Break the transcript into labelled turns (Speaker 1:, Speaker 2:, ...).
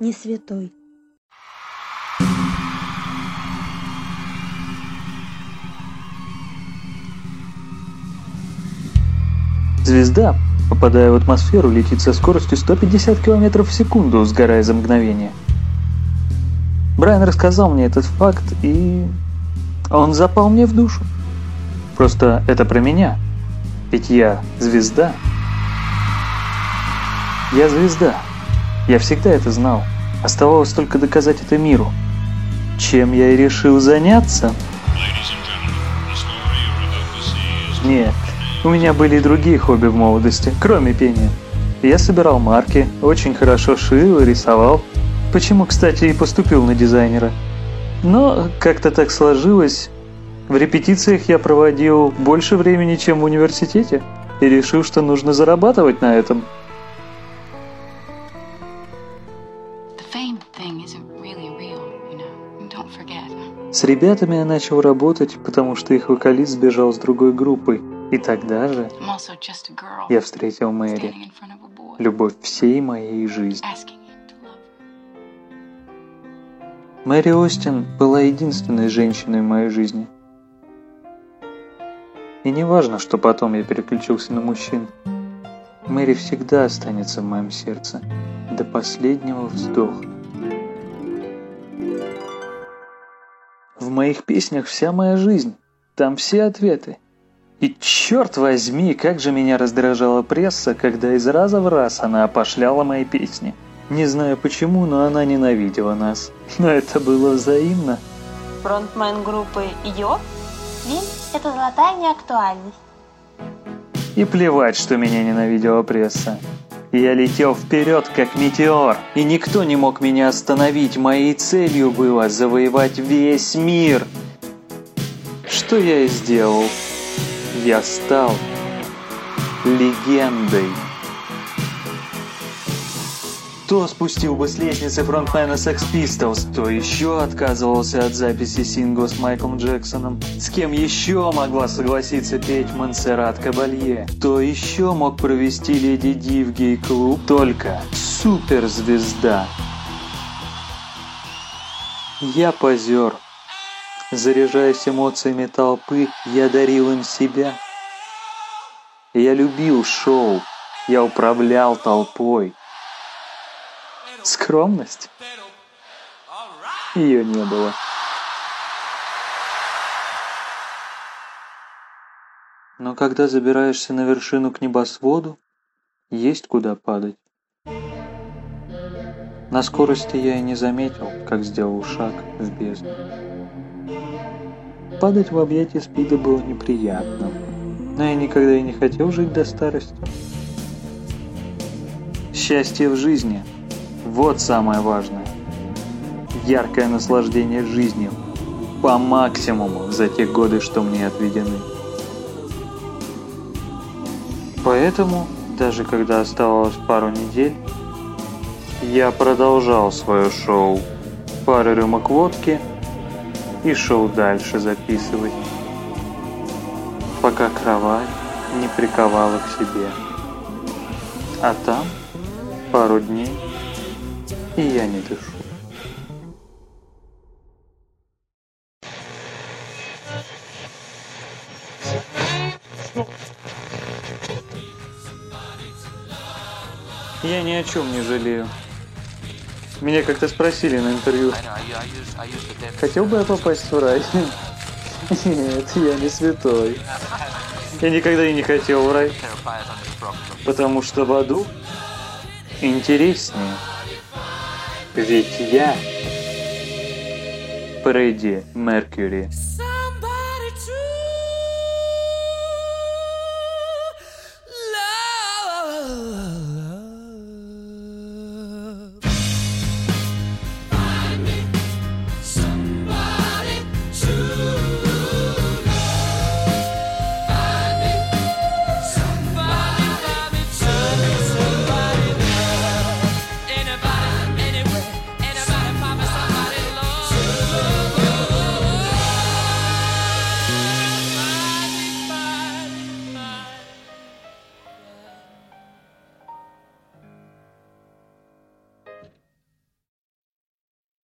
Speaker 1: не святой.
Speaker 2: Звезда, попадая в атмосферу, летит со скоростью 150 км в секунду, сгорая за мгновение. Брайан рассказал мне этот факт, и он запал мне в душу. Просто это про меня. Ведь я звезда. Я звезда. Я всегда это знал. Оставалось только доказать это миру. Чем я и решил заняться? Нет, у меня были и другие хобби в молодости, кроме пения. Я собирал марки, очень хорошо шил и рисовал. Почему, кстати, и поступил на дизайнера. Но как-то так сложилось. В репетициях я проводил больше времени, чем в университете, и решил, что нужно зарабатывать на этом. С ребятами я начал работать, потому что их вокалист сбежал с другой группы, и тогда же я встретил Мэри, любовь всей моей жизни. Мэри Остин была единственной женщиной в моей жизни. И не важно, что потом я переключился на мужчин. Мэри всегда останется в моем сердце до последнего вздоха. В моих песнях вся моя жизнь, там все ответы. И черт возьми, как же меня раздражала пресса, когда из раза в раз она опошляла мои песни. Не знаю почему, но она ненавидела нас. Но это было взаимно.
Speaker 1: Фронтмен группы «Идиот»? Вин – это золотая неактуальность.
Speaker 2: И плевать, что меня ненавидела пресса. Я летел вперед, как метеор, и никто не мог меня остановить. Моей целью было завоевать весь мир. Что я и сделал я стал легендой. Кто спустил бы с лестницы фронтмена Sex Pistols, кто еще отказывался от записи сингла с Майклом Джексоном, с кем еще могла согласиться петь Монсеррат Кабалье, кто еще мог провести Леди Ди в гей-клуб, только суперзвезда. Я позер, Заряжаясь эмоциями толпы, я дарил им себя. Я любил шоу, я управлял толпой. Скромность? Ее не было. Но когда забираешься на вершину к небосводу, есть куда падать. На скорости я и не заметил, как сделал шаг в бездну. Падать в объятия спида было неприятно, но я никогда и не хотел жить до старости. Счастье в жизни – вот самое важное. Яркое наслаждение жизнью по максимуму за те годы, что мне отведены. Поэтому, даже когда оставалось пару недель, я продолжал свое шоу. Пару рюмок водки – и шел дальше записывать, пока кровать не приковала к себе. А там пару дней, и я не дышу. Я ни о чем не жалею. Меня как-то спросили на интервью. Хотел бы я попасть в рай? Нет, я не святой. Я никогда и не хотел в рай. Потому что в аду интереснее. Ведь я Фредди Меркьюри.